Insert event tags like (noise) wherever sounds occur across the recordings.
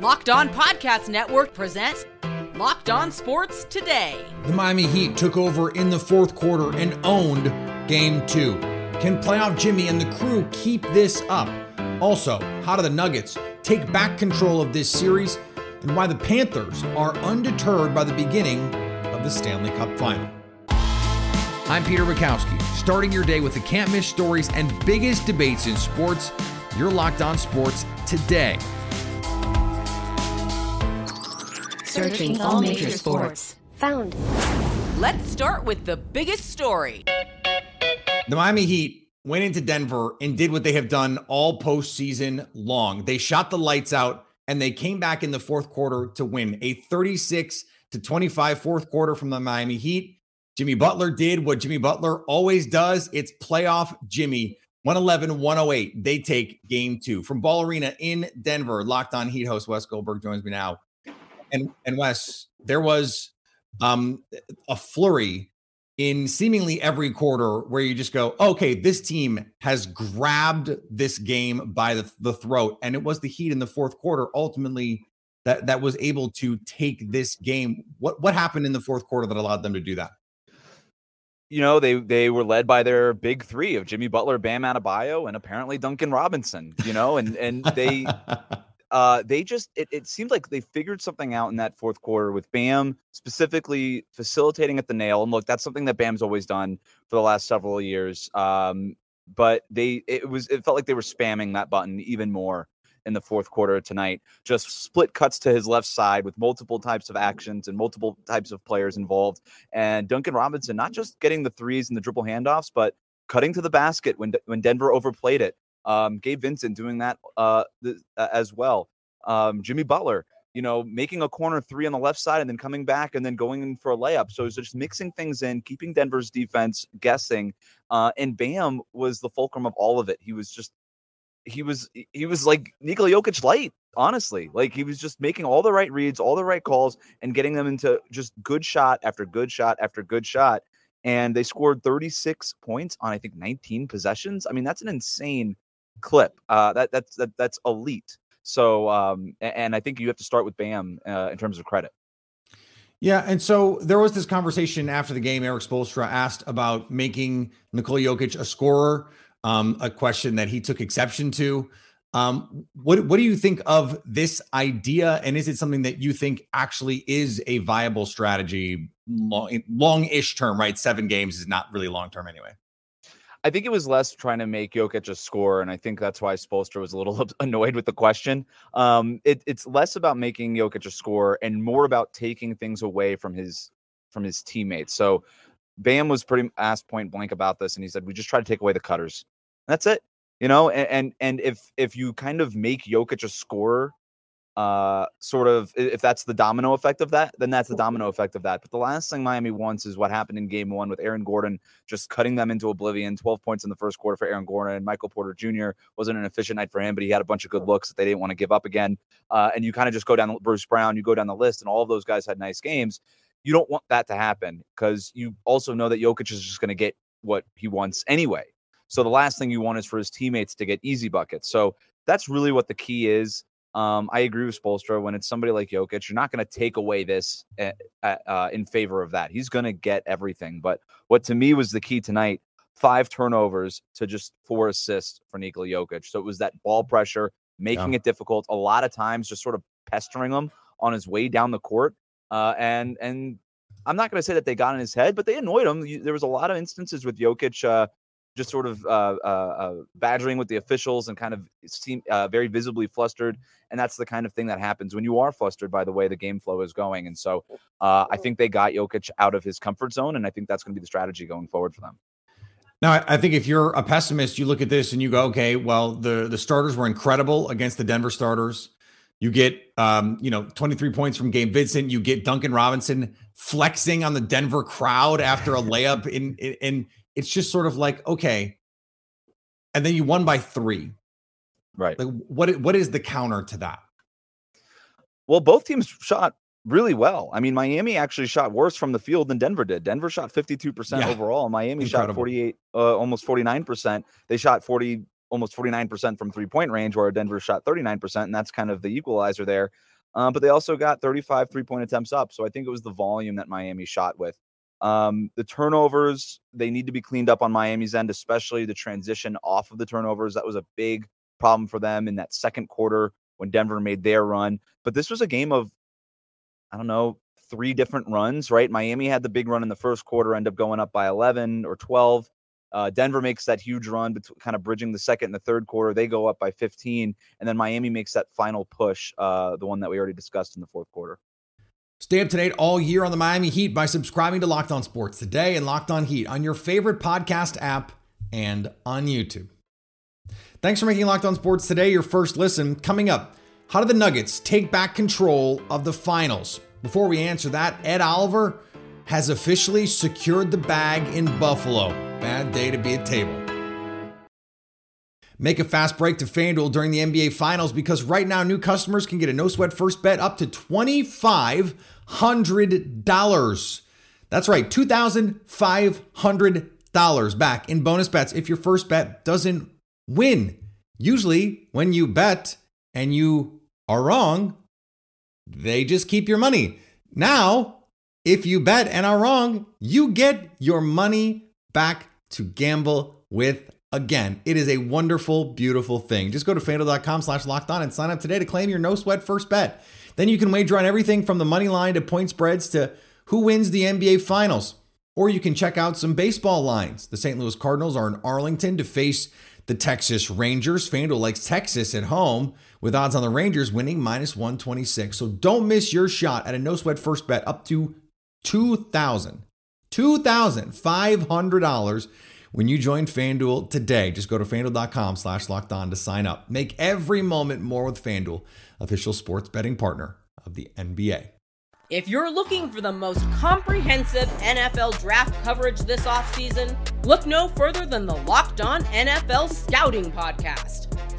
Locked On Podcast Network presents Locked On Sports Today. The Miami Heat took over in the fourth quarter and owned game two. Can playoff Jimmy and the crew keep this up? Also, how do the Nuggets take back control of this series and why the Panthers are undeterred by the beginning of the Stanley Cup final? I'm Peter Bukowski, starting your day with the can't miss stories and biggest debates in sports. You're locked on sports today. Searching all major sports. Found. Let's start with the biggest story. The Miami Heat went into Denver and did what they have done all postseason long. They shot the lights out and they came back in the fourth quarter to win a 36 to 25 fourth quarter from the Miami Heat. Jimmy Butler did what Jimmy Butler always does. It's playoff Jimmy. 111 108. They take game two from Ball Arena in Denver. Locked on Heat host Wes Goldberg joins me now. And and Wes, there was um a flurry in seemingly every quarter where you just go, okay, this team has grabbed this game by the, the throat. And it was the Heat in the fourth quarter ultimately that, that was able to take this game. What what happened in the fourth quarter that allowed them to do that? You know, they they were led by their big three of Jimmy Butler, Bam Adebayo, and apparently Duncan Robinson, you know, and and they (laughs) uh, they just it, it seemed like they figured something out in that fourth quarter with Bam specifically facilitating at the nail. And look, that's something that Bam's always done for the last several years. Um, but they it was it felt like they were spamming that button even more in the fourth quarter tonight. Just split cuts to his left side with multiple types of actions and multiple types of players involved. And Duncan Robinson not just getting the threes and the dribble handoffs, but cutting to the basket when when Denver overplayed it. Um, Gabe Vincent doing that uh, th- as well. Um, Jimmy Butler, you know, making a corner three on the left side and then coming back and then going in for a layup. So it's just mixing things in, keeping Denver's defense guessing. Uh, and Bam was the fulcrum of all of it. He was just, he was, he was like Nikola Jokic light, honestly. Like he was just making all the right reads, all the right calls, and getting them into just good shot after good shot after good shot. And they scored 36 points on, I think, 19 possessions. I mean, that's an insane clip. Uh, that that's that, that's elite. So, um, and I think you have to start with Bam uh, in terms of credit. Yeah, and so there was this conversation after the game. Erik Spoelstra asked about making Nikola Jokic a scorer, um, a question that he took exception to. Um, what what do you think of this idea, and is it something that you think actually is a viable strategy, long, long-ish term? Right, seven games is not really long term anyway. I think it was less trying to make Jokic a score, and I think that's why Spoelstra was a little (laughs) annoyed with the question. Um, it, it's less about making Jokic a score and more about taking things away from his from his teammates. So Bam was pretty asked point blank about this, and he said, "We just try to take away the cutters. That's it." You know, and and, and if if you kind of make Jokic a scorer uh sort of if that's the domino effect of that then that's the domino effect of that. But the last thing miami wants is what happened in game one with aaron gordon just cutting them into oblivion. 12 points in the first quarter for aaron gordon. And michael porter jr wasn't an efficient night for him but he had a bunch of good looks that they didn't want to give up again. Uh, and you kind of just go down bruce brown you go down the list and all of those guys had nice games. You don't want that to happen because you also know that Jokic is just going to get what he wants anyway. So the last thing you want is for his teammates to get easy buckets. So that's really what the key is um, I agree with Spoelstra. When it's somebody like Jokic, you're not going to take away this uh, uh, in favor of that. He's going to get everything. But what to me was the key tonight: five turnovers to just four assists for Nikola Jokic. So it was that ball pressure, making yeah. it difficult. A lot of times, just sort of pestering him on his way down the court. Uh, and and I'm not going to say that they got in his head, but they annoyed him. There was a lot of instances with Jokic uh, just sort of uh, uh, uh, badgering with the officials and kind of seem uh, very visibly flustered. And that's the kind of thing that happens when you are flustered by the way the game flow is going. And so uh, I think they got Jokic out of his comfort zone, and I think that's going to be the strategy going forward for them. Now, I think if you're a pessimist, you look at this and you go, okay, well, the the starters were incredible against the Denver starters. You get, um, you know, 23 points from Gabe Vincent. You get Duncan Robinson flexing on the Denver crowd after a (laughs) layup. In, in, in it's just sort of like, okay. And then you won by three. Right. Like what, what is the counter to that? Well, both teams shot really well. I mean, Miami actually shot worse from the field than Denver did. Denver shot 52% yeah. overall. Miami Incredible. shot 48, uh, almost 49%. They shot 40, almost 49% from three point range, where Denver shot 39%. And that's kind of the equalizer there. Um, but they also got 35 three point attempts up. So I think it was the volume that Miami shot with. Um, the turnovers, they need to be cleaned up on Miami's end, especially the transition off of the turnovers. That was a big problem for them in that second quarter when Denver made their run. But this was a game of I don't know, three different runs, right? Miami had the big run in the first quarter, end up going up by 11 or 12. Uh, Denver makes that huge run, between, kind of bridging the second and the third quarter. They go up by 15, and then Miami makes that final push, uh, the one that we already discussed in the fourth quarter. Stay up to date all year on the Miami Heat by subscribing to Locked On Sports today and Locked On Heat on your favorite podcast app and on YouTube. Thanks for making Locked On Sports today your first listen. Coming up. How do the Nuggets take back control of the finals? Before we answer that, Ed Oliver has officially secured the bag in Buffalo. Bad day to be at table. Make a fast break to FanDuel during the NBA Finals because right now new customers can get a no sweat first bet up to $2,500. That's right, $2,500 back in bonus bets if your first bet doesn't win. Usually, when you bet and you are wrong, they just keep your money. Now, if you bet and are wrong, you get your money back to gamble with again. It is a wonderful, beautiful thing. Just go to fanduel.com slash locked on and sign up today to claim your no sweat first bet. Then you can wager on everything from the money line to point spreads to who wins the NBA finals. Or you can check out some baseball lines. The St. Louis Cardinals are in Arlington to face the Texas Rangers. FanDuel likes Texas at home with odds on the Rangers winning minus 126. So don't miss your shot at a no sweat first bet up to $2,000. $2,500 when you join FanDuel today. Just go to fanduel.com slash locked on to sign up. Make every moment more with FanDuel, official sports betting partner of the NBA. If you're looking for the most comprehensive NFL draft coverage this offseason, look no further than the Locked On NFL Scouting Podcast.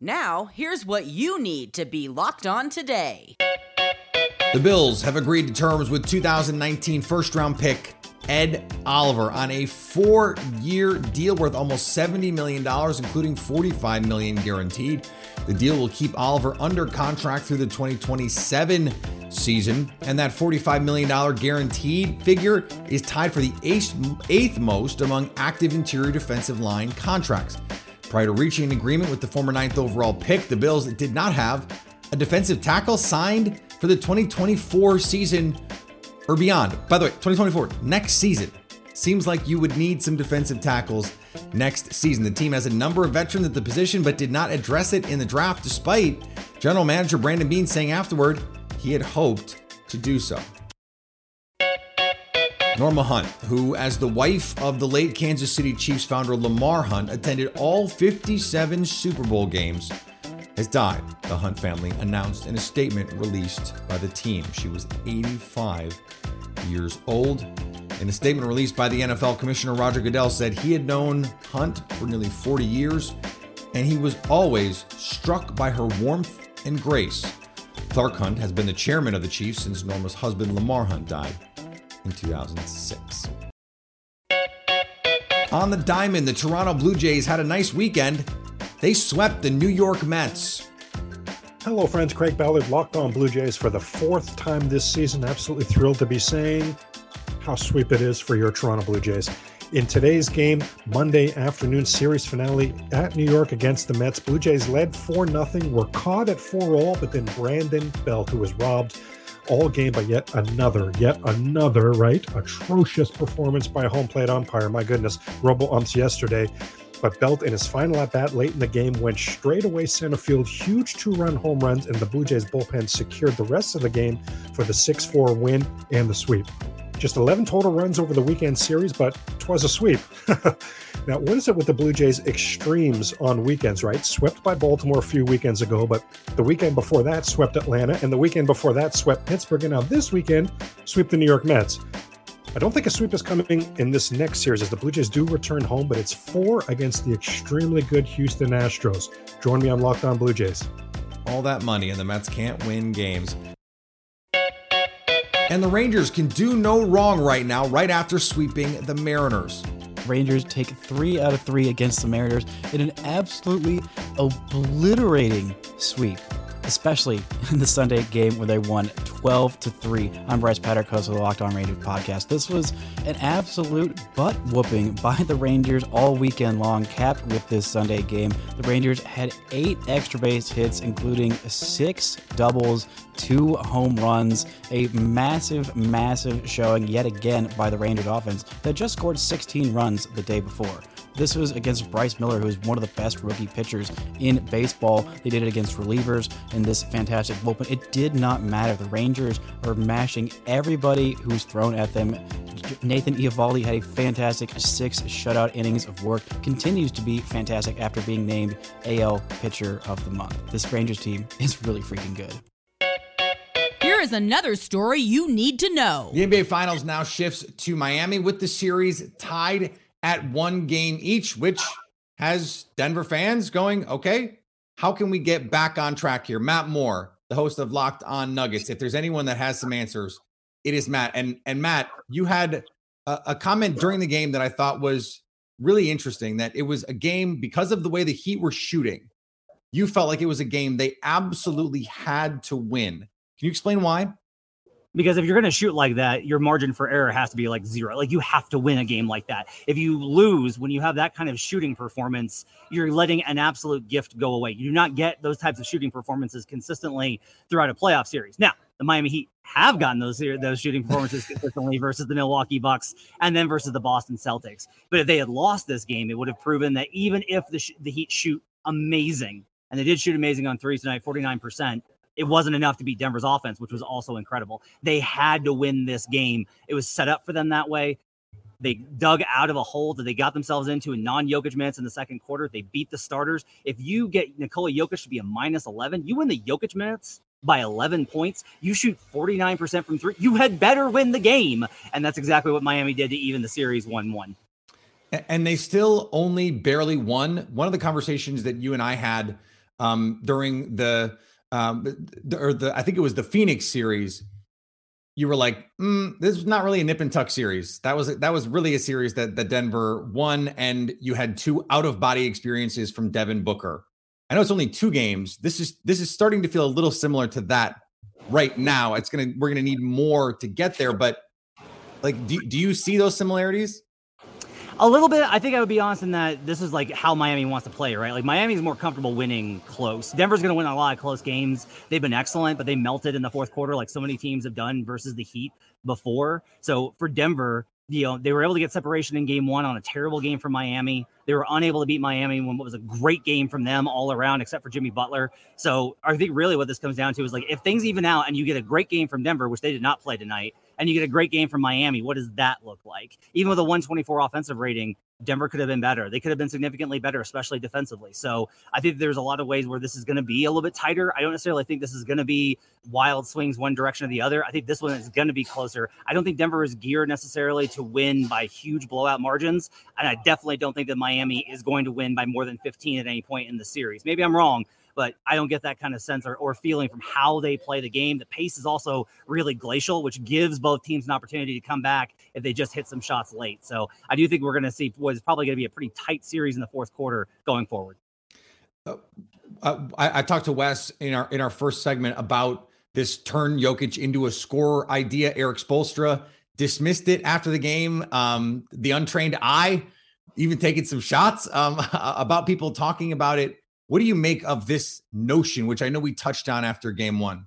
Now, here's what you need to be locked on today. The Bills have agreed to terms with 2019 first round pick Ed Oliver on a four year deal worth almost $70 million, including 45 million guaranteed. The deal will keep Oliver under contract through the 2027 season, and that $45 million guaranteed figure is tied for the eighth, eighth most among active interior defensive line contracts. Prior to reaching an agreement with the former ninth overall pick, the Bills did not have a defensive tackle signed for the 2024 season or beyond. By the way, 2024, next season. Seems like you would need some defensive tackles next season. The team has a number of veterans at the position, but did not address it in the draft, despite general manager Brandon Beane saying afterward he had hoped to do so. Norma Hunt, who, as the wife of the late Kansas City Chiefs founder Lamar Hunt, attended all 57 Super Bowl games, has died, the Hunt family announced in a statement released by the team. She was 85 years old. In a statement released by the NFL Commissioner Roger Goodell said he had known Hunt for nearly 40 years and he was always struck by her warmth and grace. Clark Hunt has been the chairman of the Chiefs since Norma's husband Lamar Hunt died in 2006. On the diamond, the Toronto Blue Jays had a nice weekend. They swept the New York Mets. Hello, friends. Craig Ballard, Locked On Blue Jays for the fourth time this season. Absolutely thrilled to be saying how sweep it is for your Toronto Blue Jays. In today's game, Monday afternoon series finale at New York against the Mets, Blue Jays led 4 0, were caught at 4 all, but then Brandon Belt, who was robbed all game by yet another, yet mm. another, right? Atrocious performance by a home plate umpire. My goodness, robo umps yesterday. But Belt, in his final at bat late in the game, went straight away center field, huge two run home runs, and the Blue Jays bullpen secured the rest of the game for the 6 4 win and the sweep. Just 11 total runs over the weekend series, but twas a sweep. (laughs) now, what is it with the Blue Jays extremes on weekends, right? Swept by Baltimore a few weekends ago, but the weekend before that swept Atlanta, and the weekend before that swept Pittsburgh, and now this weekend sweep the New York Mets. I don't think a sweep is coming in this next series as the Blue Jays do return home, but it's four against the extremely good Houston Astros. Join me on Locked On Blue Jays. All that money, and the Mets can't win games. And the Rangers can do no wrong right now, right after sweeping the Mariners. Rangers take three out of three against the Mariners in an absolutely obliterating sweep especially (laughs) in the Sunday game where they won 12 to 3. I'm Bryce Patrick, host of the Locked On Rangers podcast. This was an absolute butt whooping (laughs) by the Rangers all weekend long, capped with this Sunday game. The Rangers had eight extra base hits, including six doubles, two home runs, a massive, massive showing yet again by the Rangers offense that just scored 16 runs the day before. This was against Bryce Miller, who is one of the best rookie pitchers in baseball. They did it against relievers in this fantastic bullpen. It did not matter. The Rangers are mashing everybody who's thrown at them. Nathan Eovaldi had a fantastic six shutout innings of work. Continues to be fantastic after being named AL Pitcher of the Month. This Rangers team is really freaking good. Here is another story you need to know. The NBA Finals now shifts to Miami with the series tied at one game each, which has Denver fans going, okay, how can we get back on track here? Matt Moore, the host of Locked On Nuggets. If there's anyone that has some answers, it is Matt. And and Matt, you had a, a comment during the game that I thought was really interesting. That it was a game because of the way the Heat were shooting. You felt like it was a game they absolutely had to win. Can you explain why? Because if you're going to shoot like that, your margin for error has to be like zero. Like you have to win a game like that. If you lose when you have that kind of shooting performance, you're letting an absolute gift go away. You do not get those types of shooting performances consistently throughout a playoff series. Now, the Miami Heat have gotten those those shooting performances consistently (laughs) versus the Milwaukee Bucks and then versus the Boston Celtics. But if they had lost this game, it would have proven that even if the, the Heat shoot amazing, and they did shoot amazing on three tonight, 49%, it wasn't enough to beat Denver's offense, which was also incredible. They had to win this game. It was set up for them that way. They dug out of a hole that they got themselves into in non Jokic minutes in the second quarter. They beat the starters. If you get Nikola Jokic to be a minus 11, you win the Jokic minutes by 11 points. You shoot 49% from three. You had better win the game. And that's exactly what Miami did to even the series 1 1. And they still only barely won. One of the conversations that you and I had um, during the um, the, or the I think it was the Phoenix series. You were like, mm, this is not really a nip and tuck series. That was that was really a series that that Denver won, and you had two out of body experiences from Devin Booker. I know it's only two games. This is this is starting to feel a little similar to that right now. It's gonna we're gonna need more to get there, but like, do do you see those similarities? A little bit. I think I would be honest in that this is like how Miami wants to play, right? Like Miami's more comfortable winning close. Denver's going to win a lot of close games. They've been excellent, but they melted in the fourth quarter, like so many teams have done versus the Heat before. So for Denver, you know, they were able to get separation in game one on a terrible game from Miami. They were unable to beat Miami when it was a great game from them all around, except for Jimmy Butler. So I think really what this comes down to is like if things even out and you get a great game from Denver, which they did not play tonight, and you get a great game from Miami, what does that look like? Even with a 124 offensive rating, Denver could have been better. They could have been significantly better, especially defensively. So I think there's a lot of ways where this is going to be a little bit tighter. I don't necessarily think this is going to be wild swings one direction or the other. I think this one is going to be closer. I don't think Denver is geared necessarily to win by huge blowout margins. And I definitely don't think that Miami is going to win by more than 15 at any point in the series. Maybe I'm wrong, but I don't get that kind of sense or, or feeling from how they play the game. The pace is also really glacial, which gives both teams an opportunity to come back if they just hit some shots late. So I do think we're going to see what is probably going to be a pretty tight series in the fourth quarter going forward. Uh, I, I, talked to Wes in our in our first segment about this turn Jokic into a scorer idea. Erik Spoelstra dismissed it after the game. Um, the untrained eye even taking some shots um, (laughs) about people talking about it. What do you make of this notion, which I know we touched on after game one?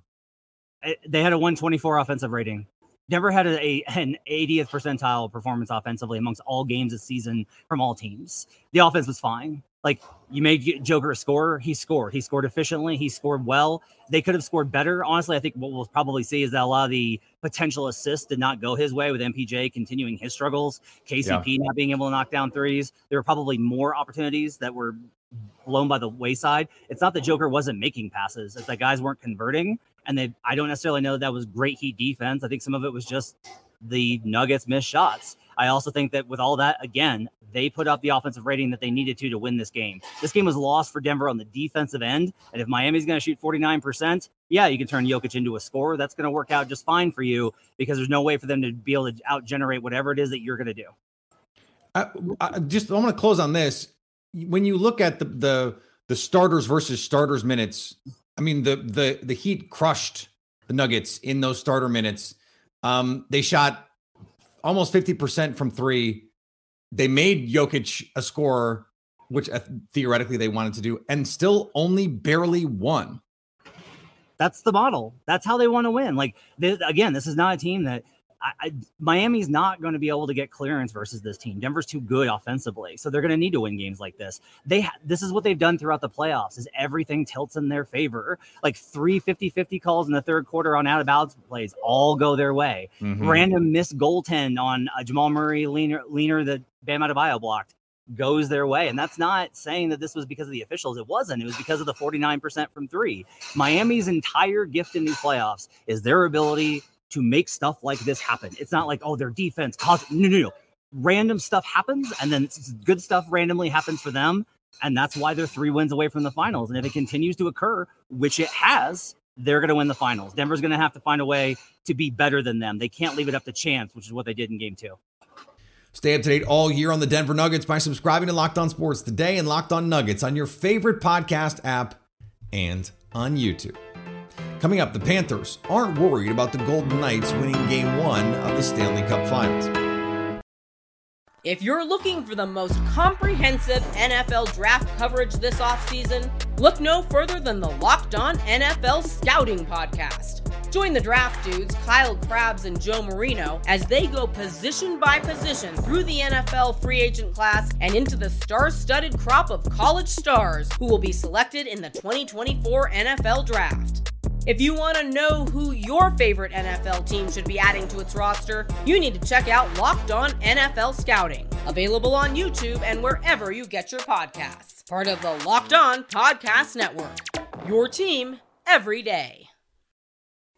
They had a 124 offensive rating. Denver had a, an 80th percentile performance offensively amongst all games this season from all teams. The offense was fine. Like you made Joker a scorer, he scored. He scored efficiently. He scored well. They could have scored better. Honestly, I think what we'll probably see is that a lot of the potential assists did not go his way with MPJ continuing his struggles, KCP yeah. not being able to knock down threes. There were probably more opportunities that were blown by the wayside. It's not that Joker wasn't making passes; it's that guys weren't converting. And they, I don't necessarily know that, that was great Heat defense. I think some of it was just the Nuggets missed shots. I also think that with all that, again, they put up the offensive rating that they needed to to win this game. This game was lost for Denver on the defensive end. And if Miami's going to shoot 49%, yeah, you can turn Jokic into a scorer. That's going to work out just fine for you because there's no way for them to be able to out generate whatever it is that you're going to do. I, I just I want to close on this. When you look at the the the starters versus starters minutes, I mean the the the Heat crushed the Nuggets in those starter minutes. Um, they shot almost 50% from three. They made Jokic a scorer, which uh, theoretically they wanted to do, and still only barely won. That's the model. That's how they want to win. Like, they, again, this is not a team that I, I, Miami's not going to be able to get clearance versus this team. Denver's too good offensively, so they're going to need to win games like this. They ha- this is what they've done throughout the playoffs. Is everything tilts in their favor? Like three 50-50 calls in the third quarter on out of bounds plays all go their way. Mm-hmm. Random miss goaltend on uh, Jamal Murray leaner leaner that Bam Adebayo blocked goes their way. And that's not saying that this was because of the officials. It wasn't. It was because of the 49% from three. Miami's entire gift in these playoffs is their ability to make stuff like this happen. It's not like, oh, their defense caused no, no, no. Random stuff happens, and then good stuff randomly happens for them. And that's why they're three wins away from the finals. And if it continues to occur, which it has, they're going to win the finals. Denver's going to have to find a way to be better than them. They can't leave it up to chance, which is what they did in game two. Stay up to date all year on the Denver Nuggets by subscribing to Locked On Sports today and Locked On Nuggets on your favorite podcast app and on YouTube. Coming up, the Panthers aren't worried about the Golden Knights winning game one of the Stanley Cup Finals. If you're looking for the most comprehensive NFL draft coverage this offseason, look no further than the Locked On NFL Scouting Podcast. Join the draft dudes, Kyle Crabbs and Joe Marino, as they go position by position through the NFL free agent class and into the star studded crop of college stars who will be selected in the 2024 NFL Draft. If you want to know who your favorite NFL team should be adding to its roster, you need to check out Locked On NFL Scouting, available on YouTube and wherever you get your podcasts. Part of the Locked On Podcast Network. Your team every day.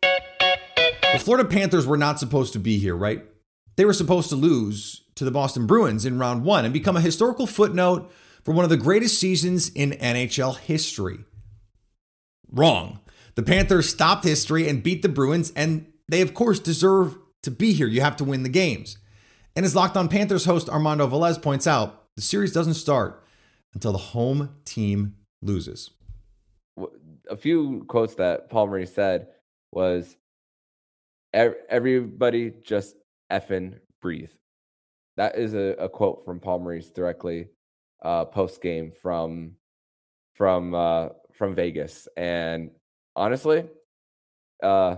The Florida Panthers were not supposed to be here, right? They were supposed to lose to the Boston Bruins in round one and become a historical footnote for one of the greatest seasons in NHL history. Wrong. The Panthers stopped history and beat the Bruins, and they, of course, deserve to be here. You have to win the games. And as Locked On Panthers host Armando Velez points out, the series doesn't start until the home team loses. A few quotes that Paul Maurice said was everybody just effing breathe. That is a, a quote from Paul Maurice directly uh, post game from from uh, from Vegas, and honestly, uh,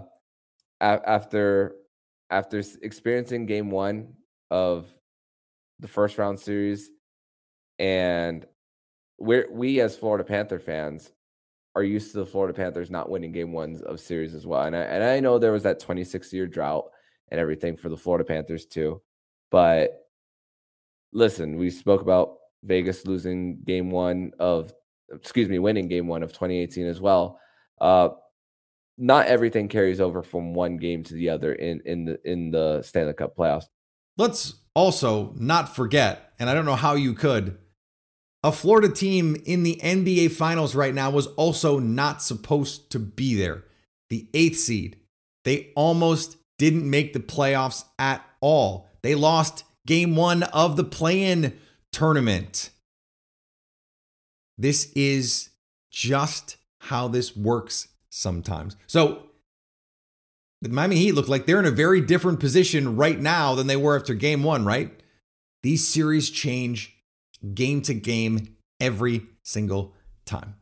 a- after after experiencing Game One of the first round series, and we're we as Florida Panther fans are used to the Florida Panthers not winning Game Ones of series as well, and I, and I know there was that 26 year drought and everything for the Florida Panthers too, but listen, we spoke about Vegas losing Game One of excuse me, winning Game One of 2018 as well uh, not everything carries over from one game to the other in in the in the Stanley Cup playoffs. Let's also not forget, and I don't know how you could, a Florida team in the NBA Finals right now was also not supposed to be there. The eighth seed. They almost didn't make the playoffs at all. They lost game one of the play in tournament. This is just how this works sometimes. So the Miami Heat look like they're in a very different position right now than they were after game one, right? These series change game to game every single time.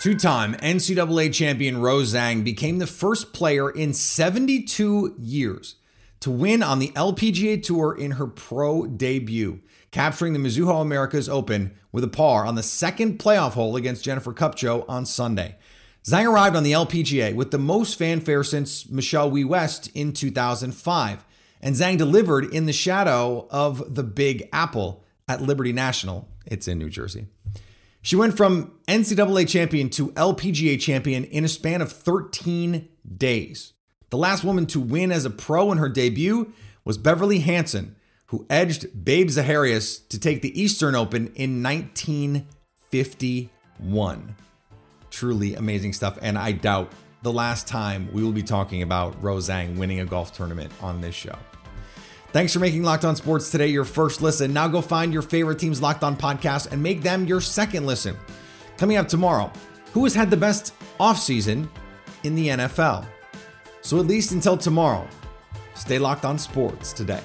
Two time NCAA champion Rose Zhang became the first player in 72 years to win on the LPGA Tour in her pro debut, capturing the Mizuho Americas Open with a par on the second playoff hole against Jennifer Kupcho on Sunday. Zhang arrived on the LPGA with the most fanfare since Michelle Wie West in 2005, and Zhang delivered in the shadow of the Big Apple at Liberty National. It's in New Jersey. She went from NCAA champion to LPGA champion in a span of 13 days. The last woman to win as a pro in her debut was Beverly Hanson, who edged Babe Zaharias to take the Eastern Open in 1951. Truly amazing stuff, and I doubt the last time we will be talking about Rose Zhang winning a golf tournament on this show. Thanks for making Locked On Sports today your first listen. Now go find your favorite team's Locked On podcast and make them your second listen. Coming up tomorrow, who has had the best offseason in the NFL? So at least until tomorrow, stay locked on sports today.